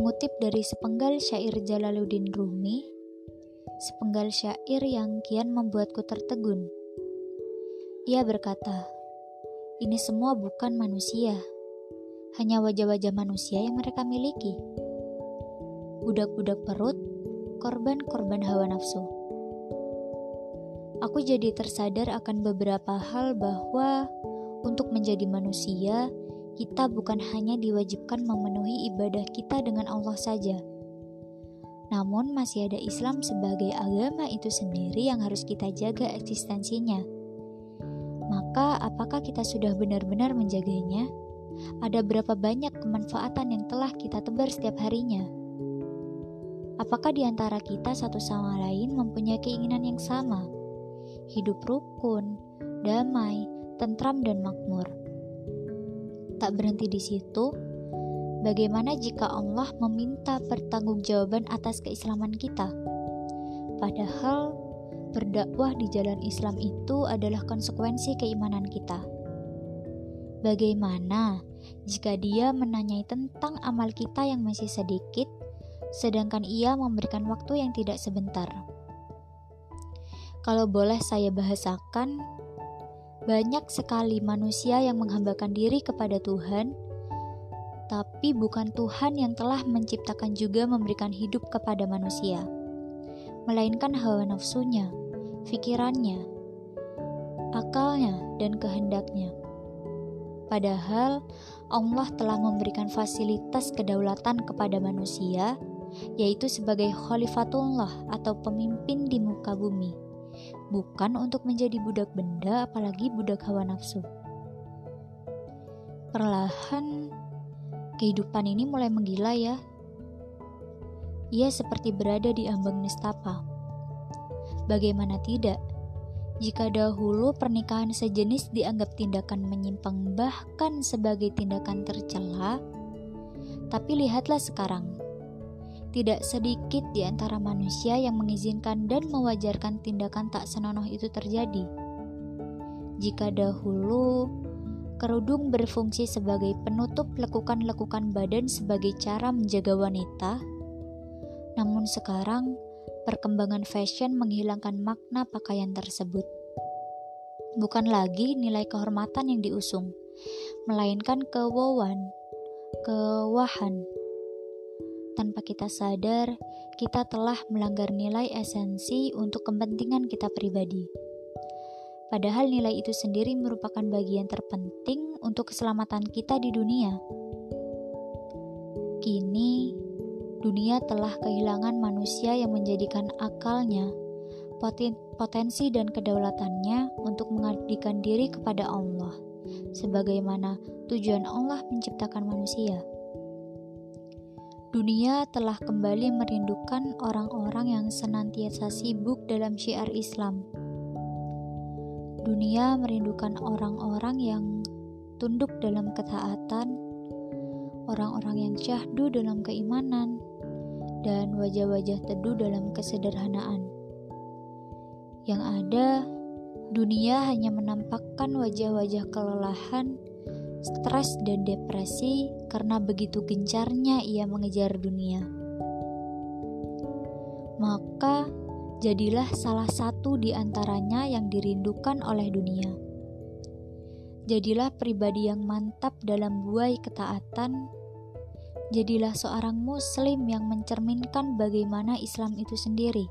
Mengutip dari sepenggal syair Jalaluddin Rumi, sepenggal syair yang kian membuatku tertegun. Ia berkata, "Ini semua bukan manusia, hanya wajah-wajah manusia yang mereka miliki. Budak-budak perut, korban-korban hawa nafsu." Aku jadi tersadar akan beberapa hal bahwa untuk menjadi manusia, kita bukan hanya diwajibkan memenuhi ibadah kita dengan Allah saja. Namun masih ada Islam sebagai agama itu sendiri yang harus kita jaga eksistensinya. Maka apakah kita sudah benar-benar menjaganya? Ada berapa banyak kemanfaatan yang telah kita tebar setiap harinya? Apakah di antara kita satu sama lain mempunyai keinginan yang sama? Hidup rukun, damai, tentram dan makmur tak berhenti di situ, bagaimana jika Allah meminta pertanggungjawaban atas keislaman kita? Padahal berdakwah di jalan Islam itu adalah konsekuensi keimanan kita. Bagaimana jika dia menanyai tentang amal kita yang masih sedikit, sedangkan ia memberikan waktu yang tidak sebentar? Kalau boleh saya bahasakan, banyak sekali manusia yang menghambakan diri kepada Tuhan, tapi bukan Tuhan yang telah menciptakan juga memberikan hidup kepada manusia, melainkan hawa nafsunya, pikirannya, akalnya, dan kehendaknya. Padahal Allah telah memberikan fasilitas kedaulatan kepada manusia, yaitu sebagai khalifatullah atau pemimpin di muka bumi bukan untuk menjadi budak benda, apalagi budak hawa nafsu. Perlahan, kehidupan ini mulai menggila ya. Ia seperti berada di ambang nestapa. Bagaimana tidak? Jika dahulu pernikahan sejenis dianggap tindakan menyimpang bahkan sebagai tindakan tercela, tapi lihatlah sekarang, tidak sedikit di antara manusia yang mengizinkan dan mewajarkan tindakan tak senonoh itu terjadi. Jika dahulu kerudung berfungsi sebagai penutup lekukan-lekukan badan sebagai cara menjaga wanita, namun sekarang perkembangan fashion menghilangkan makna pakaian tersebut. Bukan lagi nilai kehormatan yang diusung, melainkan kewawan, kewahan tanpa kita sadar, kita telah melanggar nilai esensi untuk kepentingan kita pribadi. Padahal nilai itu sendiri merupakan bagian terpenting untuk keselamatan kita di dunia. Kini, dunia telah kehilangan manusia yang menjadikan akalnya, potensi dan kedaulatannya untuk mengabdikan diri kepada Allah, sebagaimana tujuan Allah menciptakan manusia. Dunia telah kembali merindukan orang-orang yang senantiasa sibuk dalam syiar Islam. Dunia merindukan orang-orang yang tunduk dalam ketaatan, orang-orang yang syahdu dalam keimanan, dan wajah-wajah teduh dalam kesederhanaan. Yang ada, dunia hanya menampakkan wajah-wajah kelelahan stres dan depresi karena begitu gencarnya ia mengejar dunia. Maka jadilah salah satu di antaranya yang dirindukan oleh dunia. Jadilah pribadi yang mantap dalam buai ketaatan. Jadilah seorang muslim yang mencerminkan bagaimana Islam itu sendiri.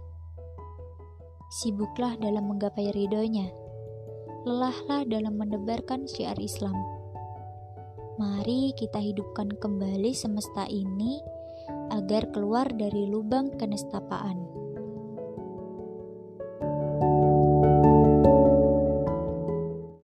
Sibuklah dalam menggapai ridhonya. Lelahlah dalam mendebarkan syiar Islam Mari kita hidupkan kembali semesta ini agar keluar dari lubang kenestapaan.